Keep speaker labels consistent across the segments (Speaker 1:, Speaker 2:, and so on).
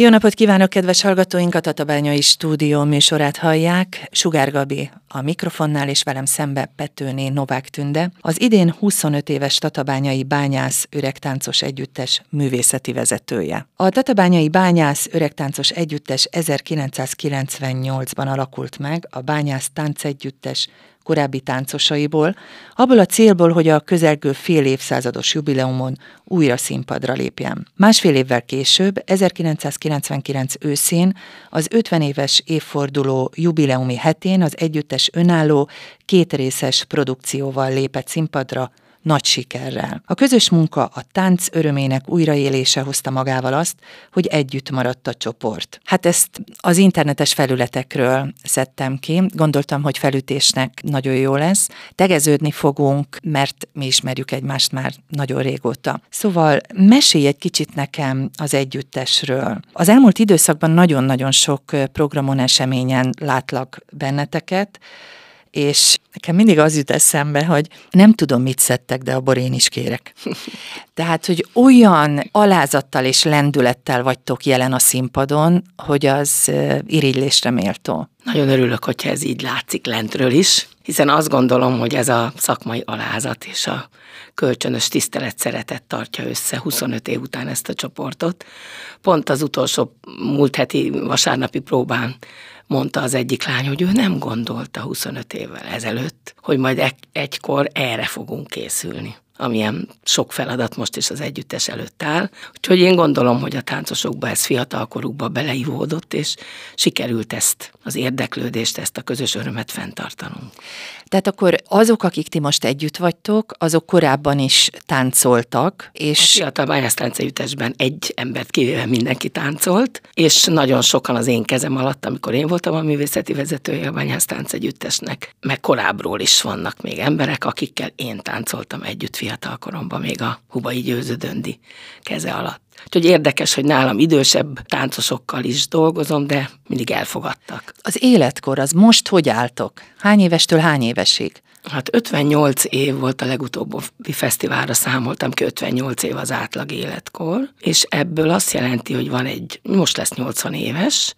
Speaker 1: Jó napot kívánok, kedves hallgatóink! A Tatabányai Stúdió műsorát hallják. Sugár Gabi a mikrofonnál, és velem szembe Petőné Novák Tünde, az idén 25 éves Tatabányai Bányász Öregtáncos Együttes művészeti vezetője. A Tatabányai Bányász Öregtáncos Együttes 1998-ban alakult meg, a Bányász Táncegyüttes korábbi táncosaiból, abból a célból, hogy a közelgő fél évszázados jubileumon újra színpadra lépjen. Másfél évvel később, 1999 őszén, az 50 éves évforduló jubileumi hetén az együttes önálló, kétrészes produkcióval lépett színpadra, nagy sikerrel. A közös munka a tánc örömének újraélése hozta magával azt, hogy együtt maradt a csoport. Hát ezt az internetes felületekről szedtem ki, gondoltam, hogy felütésnek nagyon jó lesz. Tegeződni fogunk, mert mi ismerjük egymást már nagyon régóta. Szóval mesélj egy kicsit nekem az együttesről. Az elmúlt időszakban nagyon-nagyon sok programon, eseményen látlak benneteket, és nekem mindig az jut eszembe, hogy nem tudom, mit szedtek, de abból én is kérek. Tehát, hogy olyan alázattal és lendülettel vagytok jelen a színpadon, hogy az irigylésre méltó.
Speaker 2: Nagyon örülök, hogyha ez így látszik lentről is, hiszen azt gondolom, hogy ez a szakmai alázat és a kölcsönös tisztelet szeretet tartja össze 25 év után ezt a csoportot. Pont az utolsó múlt heti vasárnapi próbán mondta az egyik lány, hogy ő nem gondolta 25 évvel ezelőtt, hogy majd egykor erre fogunk készülni amilyen sok feladat most is az együttes előtt áll. Úgyhogy én gondolom, hogy a táncosokba ez fiatalkorukba beleivódott, és sikerült ezt az érdeklődést, ezt a közös örömet fenntartanunk.
Speaker 1: Tehát akkor azok, akik ti most együtt vagytok, azok korábban is táncoltak, és...
Speaker 2: A fiatal bányász táncegyüttesben egy embert kivéve mindenki táncolt, és nagyon sokan az én kezem alatt, amikor én voltam a művészeti vezetője a bányász táncegyüttesnek, meg korábbról is vannak még emberek, akikkel én táncoltam együtt fiatal koromban, még a Hubai Győző Döndi keze alatt. Úgyhogy érdekes, hogy nálam idősebb táncosokkal is dolgozom, de mindig elfogadtak.
Speaker 1: Az életkor az most hogy álltok? Hány évestől hány évesig?
Speaker 2: Hát 58 év volt a legutóbbi fesztiválra számoltam ki, 58 év az átlag életkor, és ebből azt jelenti, hogy van egy, most lesz 80 éves,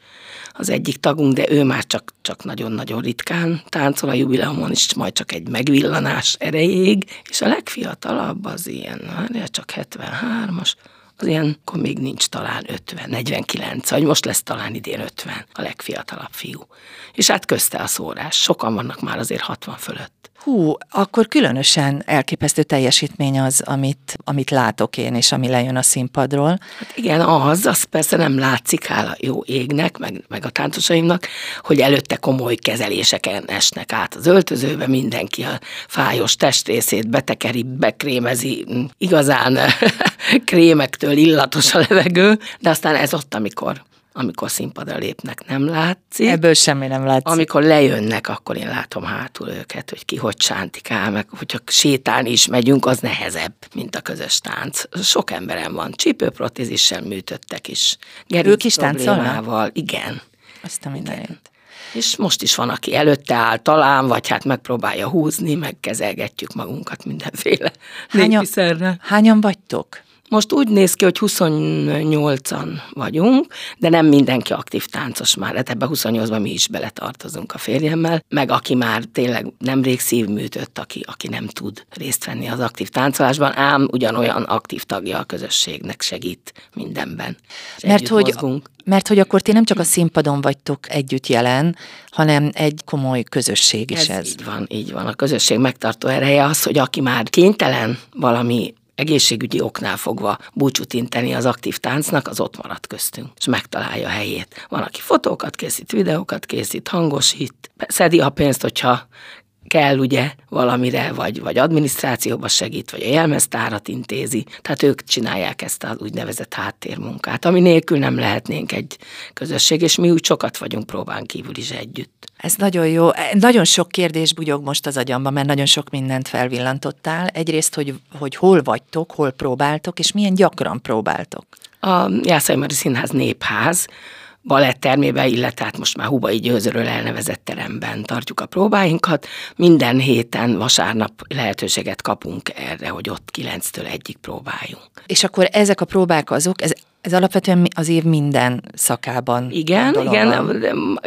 Speaker 2: az egyik tagunk, de ő már csak, csak nagyon-nagyon ritkán táncol a jubileumon is, majd csak egy megvillanás erejéig, és a legfiatalabb az ilyen, hát csak 73-as, az ilyen, akkor még nincs talán 50, 49, vagy most lesz talán idén 50, a legfiatalabb fiú. És hát közte a szórás, sokan vannak már azért 60 fölött.
Speaker 1: Hú, akkor különösen elképesztő teljesítmény az, amit, amit látok én, és ami lejön a színpadról.
Speaker 2: Hát igen, az, az persze nem látszik, hála jó égnek, meg, meg a táncosaimnak, hogy előtte komoly kezeléseken esnek át az öltözőbe, mindenki a fájos testrészét betekeri, bekrémezi, igazán krémektől illatos a levegő, de aztán ez ott, amikor amikor színpadra lépnek, nem látszik.
Speaker 1: Ebből semmi nem látszik.
Speaker 2: Amikor lejönnek, akkor én látom hátul őket, hogy ki hogy sántikál, meg hogyha sétálni is megyünk, az nehezebb, mint a közös tánc. Sok emberem van, csípőprotézissel műtöttek is.
Speaker 1: Ők is táncolnak?
Speaker 2: Igen.
Speaker 1: Azt a mindenit.
Speaker 2: És most is van, aki előtte áll talán, vagy hát megpróbálja húzni, meg kezelgetjük magunkat mindenféle
Speaker 1: Hányan, hányan vagytok?
Speaker 2: Most úgy néz ki, hogy 28-an vagyunk, de nem mindenki aktív táncos már. Hát ebbe 28-ban mi is beletartozunk a férjemmel, meg aki már tényleg nemrég szívműtött, aki, aki nem tud részt venni az aktív táncolásban, ám ugyanolyan aktív tagja a közösségnek segít mindenben.
Speaker 1: Mert hogy, mozgunk. mert hogy akkor ti nem csak a színpadon vagytok együtt jelen, hanem egy komoly közösség is ez.
Speaker 2: ez. Így van, így van. A közösség megtartó ereje az, hogy aki már kénytelen valami egészségügyi oknál fogva búcsút inteni az aktív táncnak, az ott marad köztünk, és megtalálja a helyét. Van, aki fotókat készít, videókat készít, hangosít, szedi a pénzt, hogyha kell ugye valamire, vagy, vagy adminisztrációba segít, vagy a jelmeztárat intézi. Tehát ők csinálják ezt az úgynevezett háttérmunkát, ami nélkül nem lehetnénk egy közösség, és mi úgy sokat vagyunk próbán kívül is együtt.
Speaker 1: Ez nagyon jó. Nagyon sok kérdés bugyog most az agyamban, mert nagyon sok mindent felvillantottál. Egyrészt, hogy, hogy hol vagytok, hol próbáltok, és milyen gyakran próbáltok.
Speaker 2: A Jászai Mari Színház népház, balettermébe, illetve hát most már Hubai Győzőről elnevezett teremben tartjuk a próbáinkat. Minden héten vasárnap lehetőséget kapunk erre, hogy ott 9-től egyik próbáljunk.
Speaker 1: És akkor ezek a próbák azok, ez Ez alapvetően az év minden szakában.
Speaker 2: Igen, igen.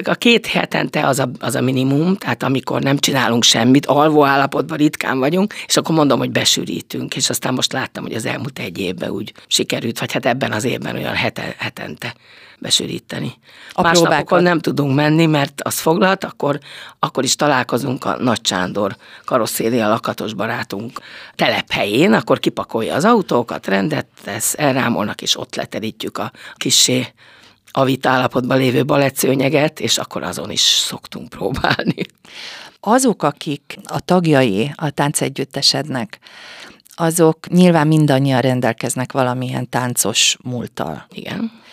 Speaker 2: A két hetente az a, az a minimum, tehát amikor nem csinálunk semmit, alvó állapotban ritkán vagyunk, és akkor mondom, hogy besűrítünk, és aztán most láttam, hogy az elmúlt egy évben úgy sikerült, vagy hát ebben az évben olyan hete, hetente besűríteni. Más napokon nem tudunk menni, mert az foglalt, akkor, akkor is találkozunk a Nagy Sándor karosszéria lakatos barátunk telephelyén, akkor kipakolja az autókat, rendet tesz, elrámolnak, és ott leterítjük a kisé avit állapotban lévő balettszőnyeget, és akkor azon is szoktunk próbálni.
Speaker 1: Azok, akik a tagjai a táncegyüttesednek, azok nyilván mindannyian rendelkeznek valamilyen táncos múlttal.
Speaker 2: Igen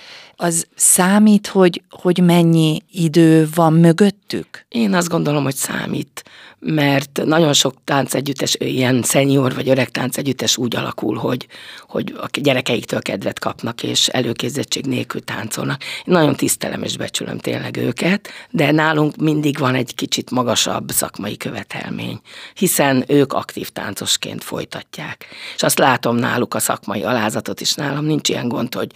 Speaker 1: az számít, hogy, hogy mennyi idő van mögöttük?
Speaker 2: Én azt gondolom, hogy számít, mert nagyon sok táncegyüttes, ilyen szenior vagy öreg táncegyüttes úgy alakul, hogy, hogy a gyerekeiktől kedvet kapnak, és előkészítettség nélkül táncolnak. Én nagyon tisztelem és becsülöm tényleg őket, de nálunk mindig van egy kicsit magasabb szakmai követelmény, hiszen ők aktív táncosként folytatják. És azt látom náluk a szakmai alázatot is, nálam nincs ilyen gond, hogy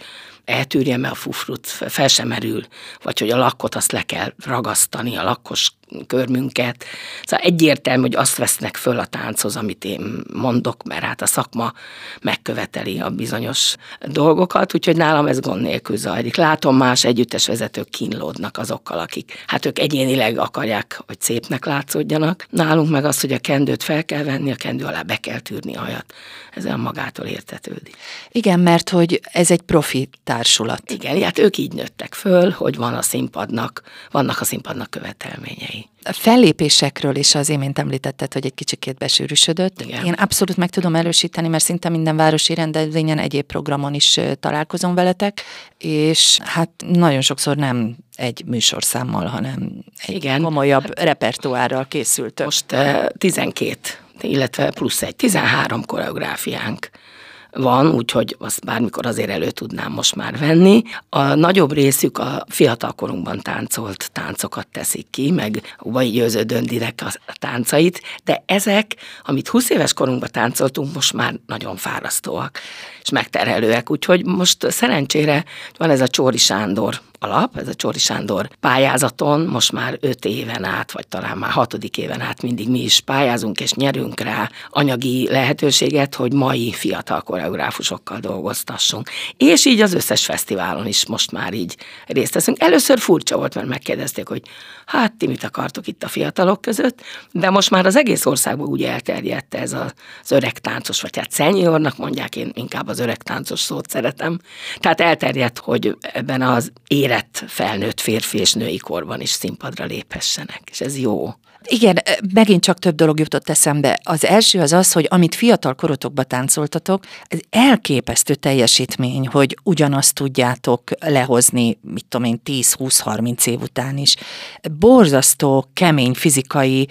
Speaker 2: eltűrjem -e a fufrut, fel sem merül, vagy hogy a lakkot azt le kell ragasztani, a lakkos körmünket. Szóval egyértelmű, hogy azt vesznek föl a tánchoz, amit én mondok, mert hát a szakma megköveteli a bizonyos dolgokat, úgyhogy nálam ez gond nélkül zajlik. Látom, más együttes vezetők kínlódnak azokkal, akik hát ők egyénileg akarják, hogy szépnek látszódjanak. Nálunk meg az, hogy a kendőt fel kell venni, a kendő alá be kell tűrni a hajat. Ez olyan magától értetődik.
Speaker 1: Igen, mert hogy ez egy profi társulat.
Speaker 2: Igen, hát ők így nőttek föl, hogy van a színpadnak, vannak a színpadnak követelményei
Speaker 1: a fellépésekről is az imént említetted, hogy egy kicsikét besűrűsödött. Igen. Én abszolút meg tudom erősíteni, mert szinte minden városi rendezvényen, egyéb programon is találkozom veletek, és hát nagyon sokszor nem egy műsorszámmal, hanem egy Igen. komolyabb repertoárral készültök.
Speaker 2: Most 12, illetve plusz egy, 13 koreográfiánk van, úgyhogy azt bármikor azért elő tudnám most már venni. A nagyobb részük a fiatalkorunkban táncolt táncokat teszik ki, meg vagy győző döndirek a táncait, de ezek, amit 20 éves korunkban táncoltunk, most már nagyon fárasztóak és megterhelőek. Úgyhogy most szerencsére van ez a Csóri Sándor alap, ez a Csori Sándor pályázaton most már öt éven át, vagy talán már hatodik éven át mindig mi is pályázunk, és nyerünk rá anyagi lehetőséget, hogy mai fiatal koreográfusokkal dolgoztassunk. És így az összes fesztiválon is most már így részt veszünk. Először furcsa volt, mert megkérdezték, hogy hát ti mit akartok itt a fiatalok között, de most már az egész országban úgy elterjedt ez az öreg táncos, vagy hát szenyornak mondják, én inkább az öreg táncos szót szeretem. Tehát elterjedt, hogy ebben az érett felnőtt férfi és női korban is színpadra léphessenek, és ez jó.
Speaker 1: Igen, megint csak több dolog jutott eszembe. Az első az az, hogy amit fiatal korotokba táncoltatok, ez elképesztő teljesítmény, hogy ugyanazt tudjátok lehozni, mit tudom én, 10-20-30 év után is. Borzasztó, kemény fizikai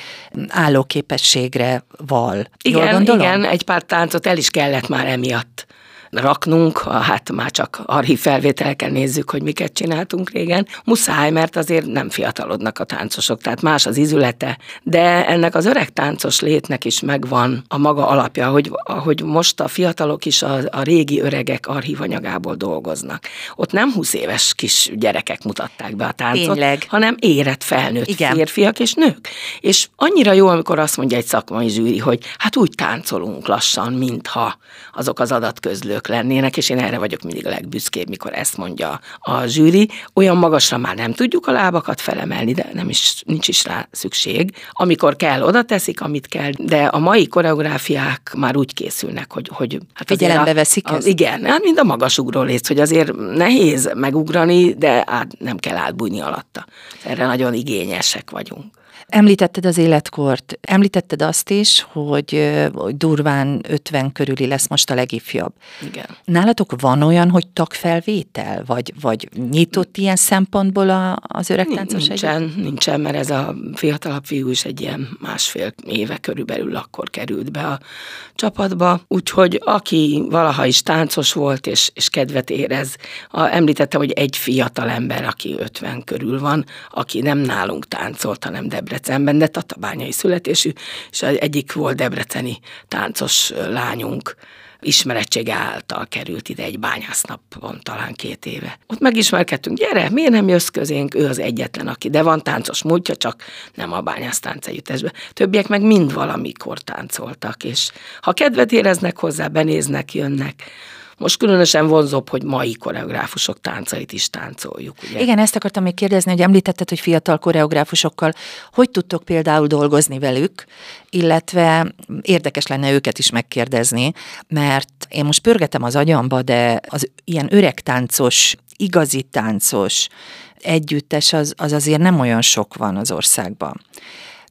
Speaker 1: állóképességre val.
Speaker 2: Igen, igen, egy pár táncot el is kellett már emiatt raknunk, hát már csak archív felvételkel nézzük, hogy miket csináltunk régen. Muszáj, mert azért nem fiatalodnak a táncosok, tehát más az izülete, de ennek az öreg táncos létnek is megvan a maga alapja, hogy, hogy most a fiatalok is a, a régi öregek archívanyagából dolgoznak. Ott nem 20 éves kis gyerekek mutatták be a táncot, Tényleg. hanem érett felnőtt Igen. férfiak és nők. És annyira jó, amikor azt mondja egy szakmai zsűri, hogy hát úgy táncolunk lassan, mintha azok az adatközlők szülők lennének, és én erre vagyok mindig a legbüszkébb, mikor ezt mondja a zsűri. Olyan magasra már nem tudjuk a lábakat felemelni, de nem is, nincs is rá szükség. Amikor kell, oda teszik, amit kell, de a mai koreográfiák már úgy készülnek, hogy, hogy
Speaker 1: hát figyelembe veszik
Speaker 2: a, Igen, hát mind a magasugró lész, hogy azért nehéz megugrani, de át, nem kell átbújni alatta. Erre nagyon igényesek vagyunk.
Speaker 1: Említetted az életkort, említetted azt is, hogy, hogy durván 50 körüli lesz most a legifjabb.
Speaker 2: Igen.
Speaker 1: Nálatok van olyan, hogy tagfelvétel, vagy, vagy nyitott ilyen szempontból a, az öreg táncos
Speaker 2: Nincsen, egyet? nincsen, mert ez a fiatalabb fiú is egy ilyen másfél éve körülbelül akkor került be a csapatba, úgyhogy aki valaha is táncos volt és, és kedvet érez, a, említettem, hogy egy fiatal ember, aki 50 körül van, aki nem nálunk táncolt, hanem Debre Debrecenben, de tatabányai születésű, és egyik volt debreceni táncos lányunk, ismerettsége által került ide egy bányásznapon talán két éve. Ott megismerkedtünk, gyere, miért nem jössz közénk, ő az egyetlen, aki, de van táncos múltja, csak nem a bányásztánc együttesbe. Többiek meg mind valamikor táncoltak, és ha kedvet éreznek hozzá, benéznek, jönnek, most különösen vonzóbb, hogy mai koreográfusok táncait is táncoljuk. Ugye?
Speaker 1: Igen, ezt akartam még kérdezni, hogy említetted, hogy fiatal koreográfusokkal hogy tudtok például dolgozni velük, illetve érdekes lenne őket is megkérdezni, mert én most pörgetem az agyamba, de az ilyen öreg táncos, igazi táncos együttes az, az azért nem olyan sok van az országban.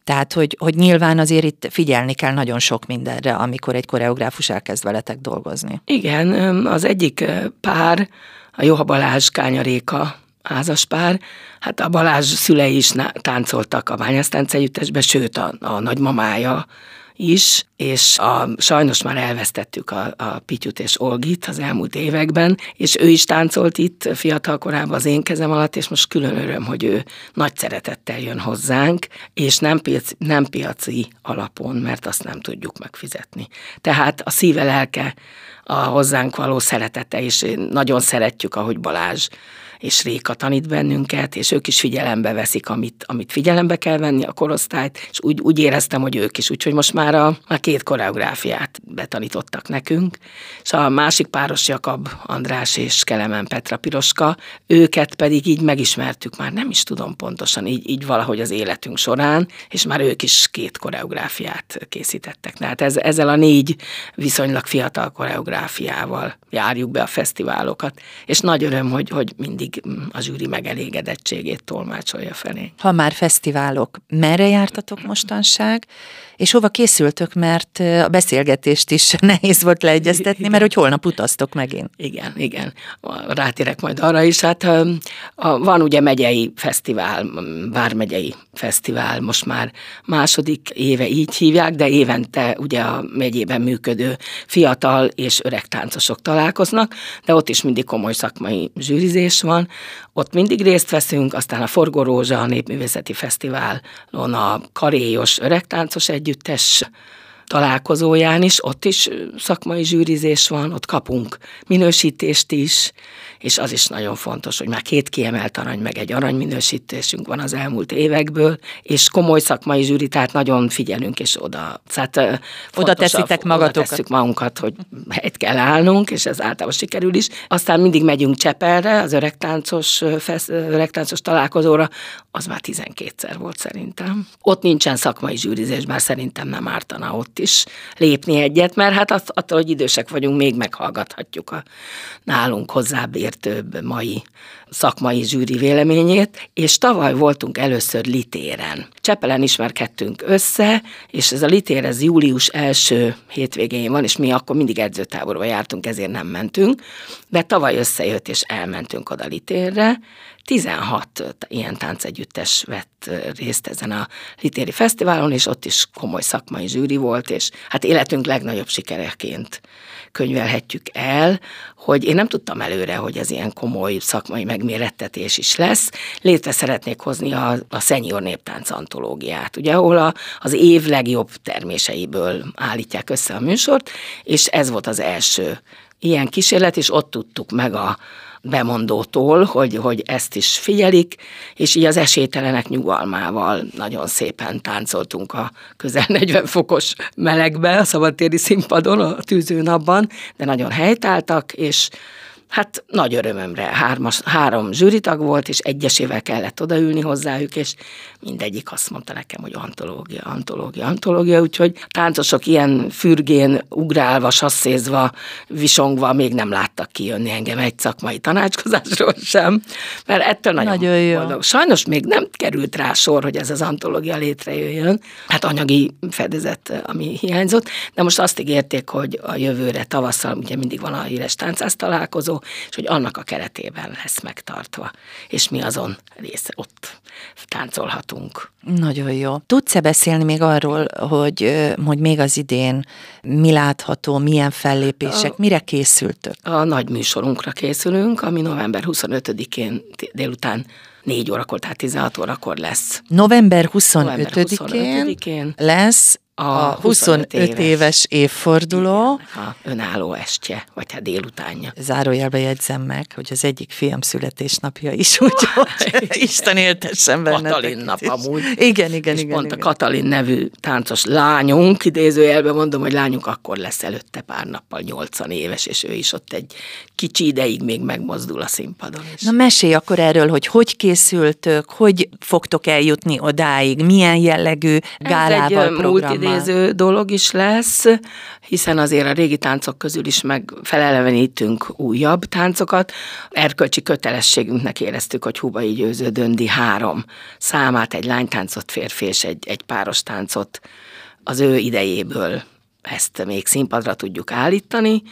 Speaker 1: Tehát, hogy, hogy nyilván azért itt figyelni kell nagyon sok mindenre, amikor egy koreográfus elkezd veletek dolgozni.
Speaker 2: Igen, az egyik pár, a Joha Balázs Kányaréka házas pár, hát a Balázs szülei is táncoltak a Bányásztánc együttesbe, sőt a, a nagymamája is, és a, sajnos már elvesztettük a, a Pityut és Olgit az elmúlt években, és ő is táncolt itt fiatal korában az én kezem alatt, és most külön öröm, hogy ő nagy szeretettel jön hozzánk, és nem, piac, nem piaci alapon, mert azt nem tudjuk megfizetni. Tehát a szíve lelke a hozzánk való szeretete, és nagyon szeretjük, ahogy Balázs és Réka tanít bennünket, és ők is figyelembe veszik, amit, amit figyelembe kell venni, a korosztályt, és úgy, úgy éreztem, hogy ők is, úgyhogy most már a, a két koreográfiát betanítottak nekünk, és a másik páros Jakab András és Kelemen Petra Piroska, őket pedig így megismertük már, nem is tudom pontosan, így, így valahogy az életünk során, és már ők is két koreográfiát készítettek. Tehát ez, ezzel a négy viszonylag fiatal koreográfiával járjuk be a fesztiválokat, és nagy öröm, hogy, hogy mindig a zsűri megelégedettségét tolmácsolja felé.
Speaker 1: Ha már fesztiválok, merre jártatok mostanság, és hova készültök, mert a beszélgetést is nehéz volt leegyeztetni, mert hogy holnap utaztok megint.
Speaker 2: Igen, igen. Rátérek majd arra is. Hát a, van ugye megyei fesztivál, vármegyei fesztivál, most már második éve így hívják, de évente ugye a megyében működő fiatal és öreg táncosok találkoznak, de ott is mindig komoly szakmai zsűrizés van. Ott mindig részt veszünk, aztán a Forgó Rózsa, a Népművészeti Fesztiválon a karéjos öregtáncos együttes találkozóján is, ott is szakmai zsűrizés van, ott kapunk minősítést is, és az is nagyon fontos, hogy már két kiemelt arany, meg egy aranyminősítésünk van az elmúlt évekből, és komoly szakmai zsűri, tehát nagyon figyelünk, és oda, tehát
Speaker 1: oda teszitek magatokat.
Speaker 2: Oda tesszük magunkat, hogy helyt kell állnunk, és ez általában sikerül is. Aztán mindig megyünk Csepelre, az öregtáncos, öregtáncos találkozóra, az már 12-szer volt szerintem. Ott nincsen szakmai zsűrizés, bár szerintem nem ártana ott is lépni egyet, mert hát attól, hogy idősek vagyunk, még meghallgathatjuk a nálunk hozzább legértőbb mai szakmai zsűri véleményét, és tavaly voltunk először Litéren. Csepelen ismerkedtünk össze, és ez a Litér ez július első hétvégén van, és mi akkor mindig edzőtáborba jártunk, ezért nem mentünk, de tavaly összejött, és elmentünk oda Litérre, 16 ilyen táncegyüttes vett részt ezen a Litéri Fesztiválon, és ott is komoly szakmai zsűri volt, és hát életünk legnagyobb sikereként könyvelhetjük el, hogy én nem tudtam előre, hogy ez ilyen komoly szakmai megmérettetés is lesz. Létre szeretnék hozni a, a Senior Néptánc antológiát, ugye, ahol a, az év legjobb terméseiből állítják össze a műsort, és ez volt az első ilyen kísérlet, és ott tudtuk meg a, bemondótól, hogy, hogy ezt is figyelik, és így az esélytelenek nyugalmával nagyon szépen táncoltunk a közel 40 fokos melegbe a szabadtéri színpadon, a tűzőnapban, de nagyon helytáltak, és Hát nagy örömömre hármas, három zsűritag volt, és egyesével kellett odaülni hozzájuk, és mindegyik azt mondta nekem, hogy antológia, antológia, antológia, úgyhogy táncosok ilyen fürgén, ugrálva, sasszézva, visongva még nem láttak kijönni engem egy szakmai tanácskozásról sem, mert ettől nagyon, nagyon jó. boldog. Sajnos még nem került rá sor, hogy ez az antológia létrejöjjön, hát anyagi fedezet, ami hiányzott, de most azt ígérték, hogy a jövőre tavasszal, ugye mindig van a híres táncász találkozó, és hogy annak a keretében lesz megtartva, és mi azon része ott táncolhatunk.
Speaker 1: Nagyon jó. Tudsz-e beszélni még arról, hogy, hogy még az idén mi látható, milyen fellépések, a, mire készültök?
Speaker 2: A nagy műsorunkra készülünk, ami november 25-én délután 4 órakor, tehát 16 órakor lesz.
Speaker 1: November 25-én, 25 lesz a, a 25 éves, éves évforduló.
Speaker 2: Igen, a önálló estje, vagy hát délutánja.
Speaker 1: Zárójelbe jegyzem meg, hogy az egyik fiam születésnapja is, úgyhogy Isten éltessen benne.
Speaker 2: Katalin nap is. amúgy.
Speaker 1: Igen, igen,
Speaker 2: és
Speaker 1: igen.
Speaker 2: pont
Speaker 1: igen.
Speaker 2: a Katalin nevű táncos lányunk, idézőjelben mondom, hogy lányunk akkor lesz előtte pár nappal 80 éves, és ő is ott egy kicsi ideig még megmozdul a színpadon.
Speaker 1: És... Na mesélj akkor erről, hogy hogy készültök, hogy fogtok eljutni odáig, milyen jellegű gálával,
Speaker 2: Ez egy idéző dolog is lesz, hiszen azért a régi táncok közül is meg felelevenítünk újabb táncokat. Erkölcsi kötelességünknek éreztük, hogy Hubai Győző Döndi három számát, egy lánytáncot, férfi és egy, egy páros táncot az ő idejéből ezt még színpadra tudjuk állítani,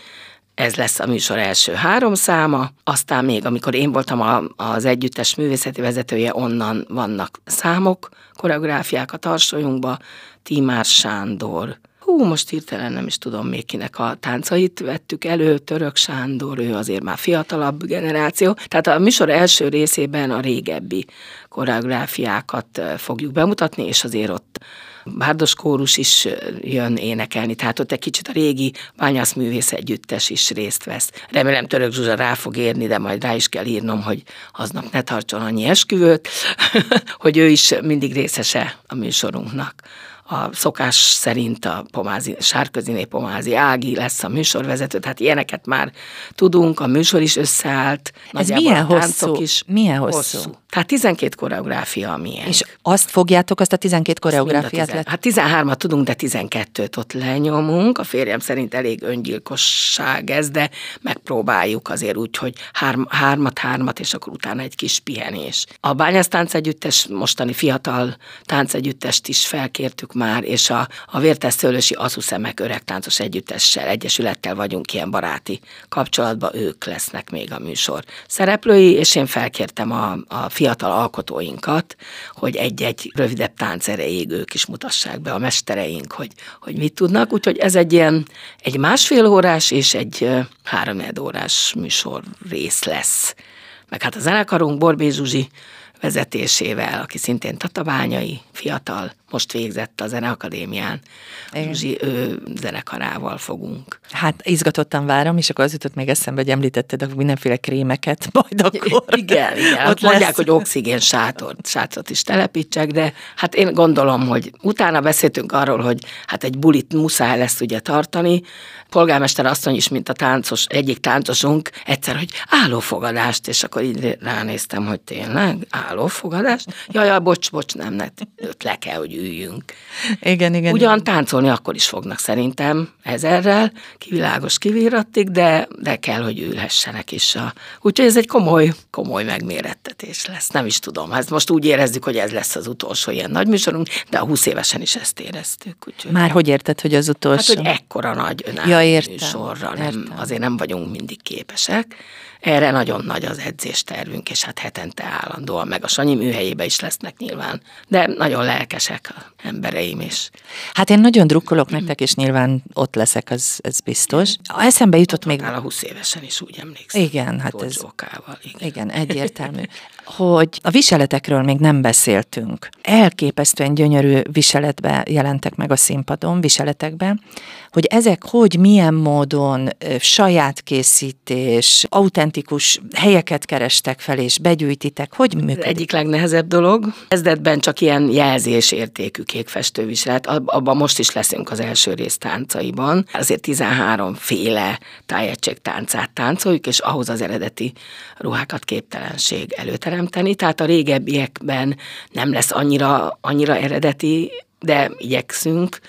Speaker 2: ez lesz a műsor első három száma, aztán még amikor én voltam a, az együttes művészeti vezetője, onnan vannak számok, koreográfiák a tarsolyunkba, Timár Sándor, hú, most hirtelen nem is tudom még kinek a táncait vettük elő, Török Sándor, ő azért már fiatalabb generáció. Tehát a műsor első részében a régebbi koreográfiákat fogjuk bemutatni, és azért ott Bárdos kórus is jön énekelni, tehát ott egy kicsit a régi bányászművész együttes is részt vesz. Remélem Török Zsuzsa rá fog érni, de majd rá is kell írnom, hogy aznap ne tartson annyi esküvőt, hogy ő is mindig részese a műsorunknak a szokás szerint a Pomázi, Sárköziné Pomázi Ági lesz a műsorvezető, tehát ilyeneket már tudunk, a műsor is összeállt.
Speaker 1: Ez milyen hosszú? Is
Speaker 2: milyen hosszú? hosszú? Tehát 12 koreográfia milyen.
Speaker 1: És azt fogjátok, azt a 12 koreográfiát?
Speaker 2: Tizen... Hát 13-at tudunk, de 12-t ott lenyomunk. A férjem szerint elég öngyilkosság ez, de megpróbáljuk azért úgy, hogy hárm, hármat, hármat, és akkor utána egy kis pihenés. A Bányász táncegyüttes, mostani fiatal táncegyüttest is felkértük már, és a, a Vérteszőlősi Aszuszemek öreg táncos együttessel, egyesülettel vagyunk ilyen baráti kapcsolatban, ők lesznek még a műsor szereplői, és én felkértem a, a fiatal alkotóinkat, hogy egy-egy rövidebb tánc erejéig ők is mutassák be a mestereink, hogy, hogy mit tudnak. Úgyhogy ez egy ilyen egy másfél órás és egy három órás műsor rész lesz. Meg hát a zenekarunk Borbé Zsuzsi vezetésével, aki szintén tatabányai, fiatal, most végzett a Zeneakadémián. Zsuzsi, ő zenekarával fogunk.
Speaker 1: Hát izgatottan várom, és akkor az jutott még eszembe, hogy említetted a mindenféle krémeket, majd akkor.
Speaker 2: Igen, igen. Ott mondják, lesz. hogy oxigén sátort, sátort is telepítsek, de hát én gondolom, hogy utána beszéltünk arról, hogy hát egy bulit muszáj lesz ugye tartani. Polgármester asszony is, mint a táncos, egyik táncosunk, egyszer, hogy állófogadást, és akkor így ránéztem, hogy tényleg állófogadást? Jaj, jaj, bocs, bocs, nem, nem, le kell, hogy üljünk.
Speaker 1: Igen, igen.
Speaker 2: Ugyan táncolni akkor is fognak szerintem ezerrel, kivilágos kivírattig, de, de kell, hogy ülhessenek is. A... Úgyhogy ez egy komoly, komoly megmérettetés lesz. Nem is tudom. Hát most úgy érezzük, hogy ez lesz az utolsó ilyen nagy műsorunk, de a 20 évesen is ezt éreztük. Úgyhogy...
Speaker 1: Már hogy érted, hogy az utolsó?
Speaker 2: Hát, hogy ekkora nagy önálló ja, értem, műsorra nem, értem. azért nem vagyunk mindig képesek. Erre nagyon nagy az edzéstervünk, és hát hetente állandóan, meg a Sanyi műhelyébe is lesznek nyilván. De nagyon lelkesek a embereim is.
Speaker 1: Hát én nagyon drukkolok nektek, és nyilván ott leszek, az, ez biztos. Eszembe jutott még...
Speaker 2: A 20 évesen is úgy emlékszem.
Speaker 1: Igen, hát ez...
Speaker 2: Igen.
Speaker 1: igen, egyértelmű. hogy a viseletekről még nem beszéltünk. Elképesztően gyönyörű viseletbe jelentek meg a színpadon, viseletekben, hogy ezek hogy, milyen módon saját készítés, autentikus helyeket kerestek fel és begyűjtitek, hogy működik?
Speaker 2: Egyik legnehezebb dolog. Kezdetben csak ilyen jelzésértékű kékfestőviselet, abban most is leszünk az első rész táncaiban. Azért 13 féle tájegység táncát táncoljuk, és ahhoz az eredeti ruhákat képtelenség előteremteni, tehát a régebbiekben nem lesz annyira, annyira eredeti, de igyekszünk,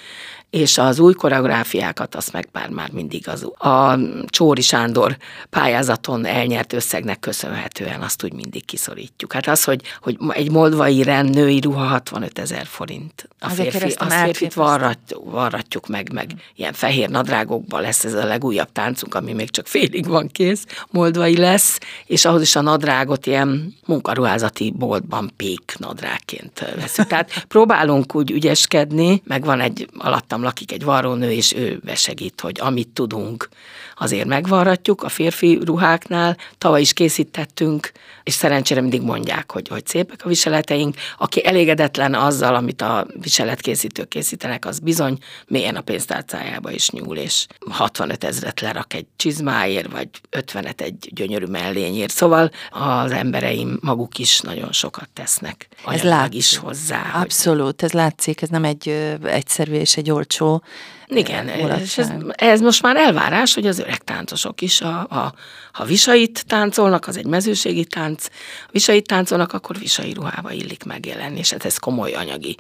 Speaker 2: és az új koreográfiákat azt meg már, már mindig az a Csóri Sándor pályázaton elnyert összegnek köszönhetően azt úgy mindig kiszorítjuk. Hát az, hogy, hogy egy moldvai női ruha 65 ezer forint. A férfi, a férfit varrat, varratjuk meg, meg ilyen fehér nadrágokban lesz ez a legújabb táncunk, ami még csak félig van kész, moldvai lesz, és ahhoz is a nadrágot ilyen munkaruházati boltban pék nadrágként veszünk. Tehát próbálunk úgy ügyeskedni, meg van egy alattam lakik egy varrónő, és ő besegít, hogy amit tudunk, azért megvarratjuk a férfi ruháknál. Tavaly is készítettünk, és szerencsére mindig mondják, hogy, hogy szépek a viseleteink. Aki elégedetlen azzal, amit a viseletkészítők készítenek, az bizony mélyen a pénztárcájába is nyúl, és 65 ezret lerak egy csizmáért, vagy 50-et egy gyönyörű mellényért. Szóval az embereim maguk is nagyon sokat tesznek. Ez látszik. is hozzá.
Speaker 1: Abszolút, hogy... ez látszik, ez nem egy egyszerű és egy olcsó
Speaker 2: igen, és ez, ez most már elvárás, hogy az öreg táncosok is, a, a, ha visait táncolnak, az egy mezőségi tánc, ha visait táncolnak, akkor visai ruhába illik megjelenni, és hát ez komoly anyagi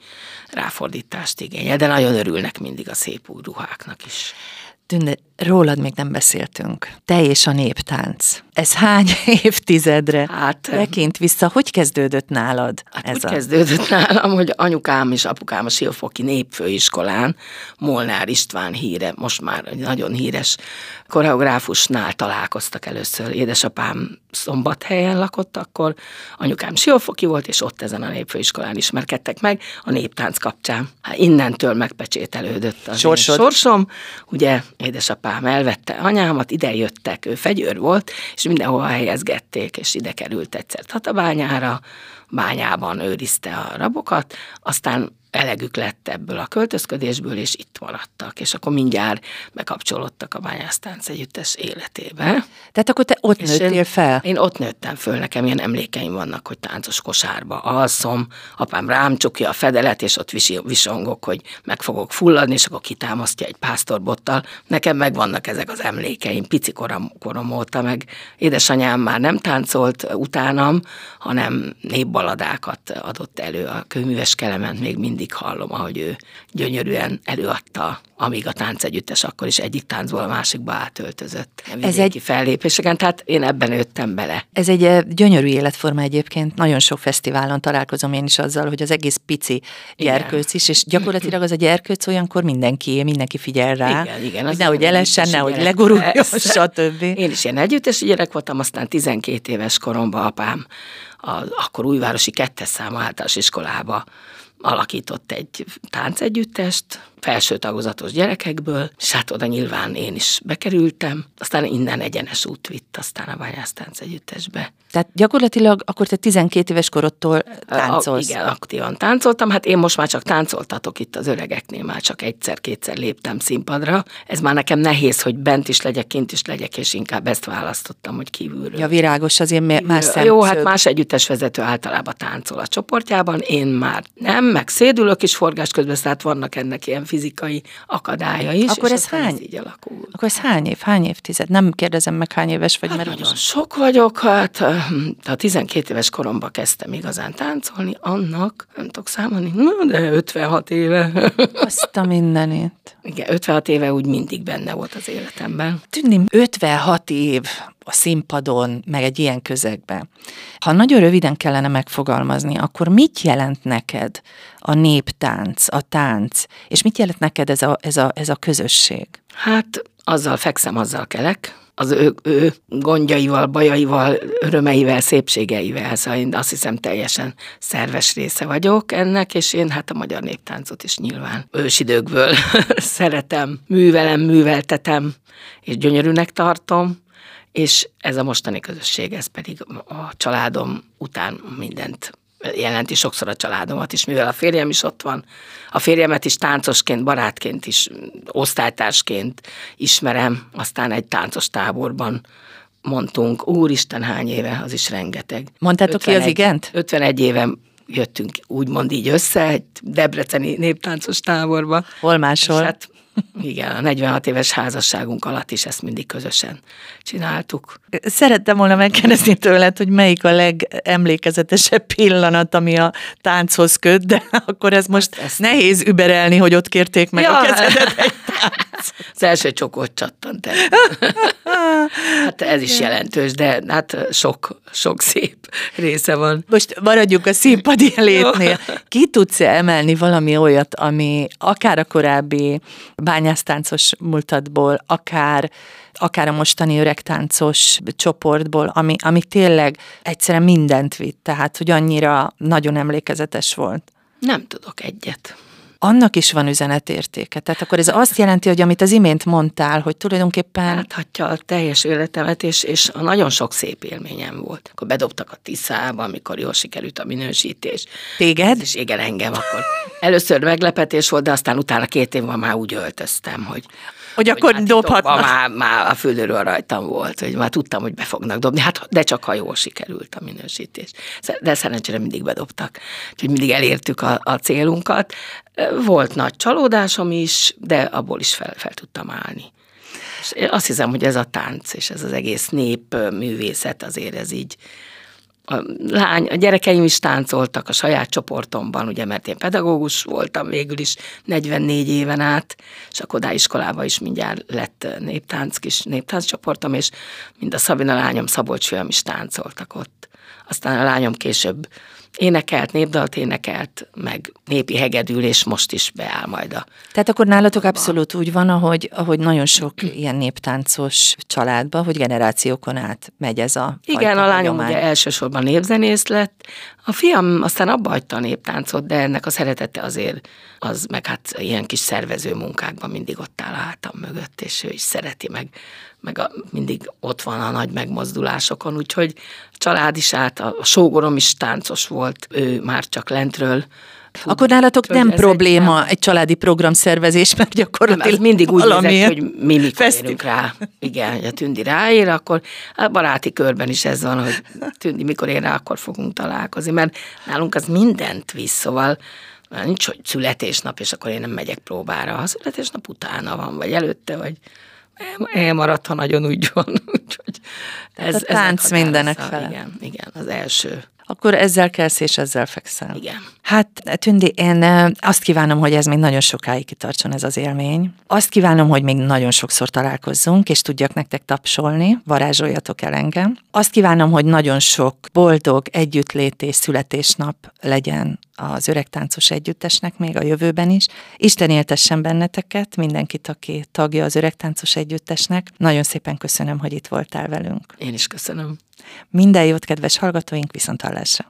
Speaker 2: ráfordítást igényel, de nagyon örülnek mindig a szép új ruháknak is.
Speaker 1: Tünde, rólad még nem beszéltünk. Te és a néptánc. Ez hány évtizedre hát, tekint vissza? Hogy kezdődött nálad
Speaker 2: hát ez úgy a... kezdődött nálam, hogy anyukám és apukám a Silfoki Népfőiskolán Molnár István híre, most már egy nagyon híres koreográfusnál találkoztak először. Édesapám szombathelyen lakott akkor, anyukám Siófoki volt, és ott ezen a népfőiskolán ismerkedtek meg a néptánc kapcsán. Hát innentől megpecsételődött Sorsod. sorsom. Ugye édesapám elvette anyámat, ide jöttek, ő fegyőr volt, és mindenhol helyezgették, és ide került egyszer Tatabányára, bányában őrizte a rabokat, aztán elegük lett ebből a költözködésből, és itt maradtak, és akkor mindjárt bekapcsolódtak a bányásztánc együttes életébe.
Speaker 1: Tehát akkor te ott és nőttél én, fel?
Speaker 2: Én ott nőttem föl, nekem ilyen emlékeim vannak, hogy táncos kosárba alszom, apám rám csukja a fedelet, és ott visongok, hogy meg fogok fulladni, és akkor kitámasztja egy pásztorbottal. Nekem megvannak ezek az emlékeim, pici korom, korom óta, meg édesanyám már nem táncolt utánam, hanem népbaladákat adott elő a kőműves kelement még mindig hallom, ahogy ő gyönyörűen előadta, amíg a táncegyüttes akkor is egyik táncból a másikba átöltözött. Ez egy fellépéseken, tehát én ebben nőttem bele.
Speaker 1: Ez egy eh, gyönyörű életforma egyébként. Nagyon sok fesztiválon találkozom én is azzal, hogy az egész pici gyerkőc is, és gyakorlatilag az a gyerkőc olyankor mindenki, mindenki figyel rá. Igen, igen. Hogy nehogy elessen, nehogy leguruljon, stb.
Speaker 2: Én is ilyen együttesi gyerek voltam, aztán 12 éves koromban apám a, akkor újvárosi kettes számú általános iskolába alakított egy táncegyüttest, felső tagozatos gyerekekből, és hát oda nyilván én is bekerültem, aztán innen egyenes út vitt aztán a Bányásztánc együttesbe.
Speaker 1: Tehát gyakorlatilag akkor te 12 éves korodtól táncolsz?
Speaker 2: A, igen, aktívan táncoltam, hát én most már csak táncoltatok itt az öregeknél, már csak egyszer-kétszer léptem színpadra. Ez már nekem nehéz, hogy bent is legyek, kint is legyek, és inkább ezt választottam, hogy kívülről.
Speaker 1: Ja, virágos, azért más szemszög.
Speaker 2: Jó, hát más együttes vezető általában táncol a csoportjában, én már nem, meg szédülök is forgás közben, tehát vannak ennek ilyen fizikai akadálya is.
Speaker 1: Akkor ez hány? Ez így alakul. Akkor ez hány év, hány évtized? Nem kérdezem meg, hány éves vagy.
Speaker 2: Hát mert nagyon sok vagyok, hát a 12 éves koromban kezdtem igazán táncolni, annak, nem tudok számolni, de 56 éve.
Speaker 1: Azt a mindenét.
Speaker 2: Igen, 56 éve úgy mindig benne volt az életemben.
Speaker 1: Tűnni 56 év a színpadon, meg egy ilyen közegben. Ha nagyon röviden kellene megfogalmazni, akkor mit jelent neked a néptánc, a tánc, és mit jelent neked ez a, ez a, ez a közösség?
Speaker 2: Hát azzal fekszem, azzal kelek, az ő, ő gondjaival, bajaival, örömeivel, szépségeivel. Szóval én azt hiszem teljesen szerves része vagyok ennek, és én hát a magyar néptáncot is nyilván ősidőkből szeretem, művelem, műveltetem, és gyönyörűnek tartom, és ez a mostani közösség, ez pedig a családom után mindent jelenti sokszor a családomat is, mivel a férjem is ott van. A férjemet is táncosként, barátként is, osztálytársként ismerem, aztán egy táncos táborban mondtunk, úristen, hány éve, az is rengeteg.
Speaker 1: Mondtátok 51, ki az igent?
Speaker 2: 51 éve jöttünk úgymond így össze, egy debreceni néptáncos táborba.
Speaker 1: Hol máshol? És hát
Speaker 2: igen, a 46 éves házasságunk alatt is ezt mindig közösen csináltuk.
Speaker 1: Szerettem volna megkérdezni tőled, hogy melyik a legemlékezetesebb pillanat, ami a tánchoz köt, de akkor ez most ezt, ezt nehéz überelni, hogy ott kérték meg ja. a kezedet egy tánc.
Speaker 2: Az első csokot csattant el. Hát ez is jelentős, de hát sok, sok szép része van.
Speaker 1: Most maradjuk a színpadi létnél. Ki tudsz emelni valami olyat, ami akár a korábbi bányásztáncos múltadból, akár akár a mostani öregtáncos csoportból, ami, ami tényleg egyszerűen mindent vitt, tehát hogy annyira nagyon emlékezetes volt.
Speaker 2: Nem tudok egyet
Speaker 1: annak is van üzenetértéke. Tehát akkor ez azt jelenti, hogy amit az imént mondtál, hogy tulajdonképpen...
Speaker 2: Láthatja a teljes életemet, és, és a nagyon sok szép élményem volt. Akkor bedobtak a Tiszába, amikor jól sikerült a minősítés.
Speaker 1: Téged?
Speaker 2: És igen, engem akkor. Először meglepetés volt, de aztán utána két év már úgy öltöztem, hogy
Speaker 1: hogy akkor
Speaker 2: hát
Speaker 1: dobhatnak.
Speaker 2: Már, már a földről rajtam volt, hogy már tudtam, hogy be fognak dobni, hát de csak ha jól sikerült a minősítés. De szerencsére mindig bedobtak, úgyhogy mindig elértük a, a célunkat. Volt nagy csalódásom is, de abból is fel, fel tudtam állni. És azt hiszem, hogy ez a tánc és ez az egész nép művészet azért ez így a lány, a gyerekeim is táncoltak a saját csoportomban, ugye, mert én pedagógus voltam végül is 44 éven át, és a Kodály iskolában is mindjárt lett néptánc, kis néptánc csoportom, és mind a Szabina lányom, Szabolcs is táncoltak ott. Aztán a lányom később énekelt, népdalt énekelt, meg népi hegedül, és most is beáll majd a...
Speaker 1: Tehát akkor nálatok abszolút úgy van, ahogy, ahogy nagyon sok ilyen néptáncos családba, hogy generációkon át megy ez a
Speaker 2: Igen, a lányom ugye elsősorban népzenész lett, a fiam aztán abba hagyta a néptáncot, de ennek a szeretete azért az, meg hát ilyen kis szervező munkákban mindig ott áll hátam mögött, és ő is szereti, meg, meg a, mindig ott van a nagy megmozdulásokon, úgyhogy a család is át, a, a sógorom is táncos volt, ő már csak lentről,
Speaker 1: akkor nálatok nem probléma egy, egy családi programszervezés, mert gyakorlatilag
Speaker 2: nem, mindig úgy nézett, hogy mi mikor érünk rá. Igen, hogy a Tündi ráér, akkor a baráti körben is ez van, hogy Tündi mikor ér rá, akkor fogunk találkozni, mert nálunk az mindent visz, szóval nincs, hogy születésnap, és akkor én nem megyek próbára. A születésnap utána van, vagy előtte, vagy elmaradt, ha nagyon úgy van. Úgyhogy
Speaker 1: ez, a tánc mindenek fel.
Speaker 2: Igen, igen, az első
Speaker 1: akkor ezzel kelsz és ezzel fekszel.
Speaker 2: Igen.
Speaker 1: Hát Tündi, én azt kívánom, hogy ez még nagyon sokáig kitartson ez az élmény. Azt kívánom, hogy még nagyon sokszor találkozzunk, és tudjak nektek tapsolni, varázsoljatok el engem. Azt kívánom, hogy nagyon sok boldog együttlét és születésnap legyen az öreg táncos együttesnek még a jövőben is. Isten éltessen benneteket, mindenkit, aki tagja az öreg táncos együttesnek. Nagyon szépen köszönöm, hogy itt voltál velünk.
Speaker 2: Én is köszönöm.
Speaker 1: Minden jót, kedves hallgatóink, viszont hallásra!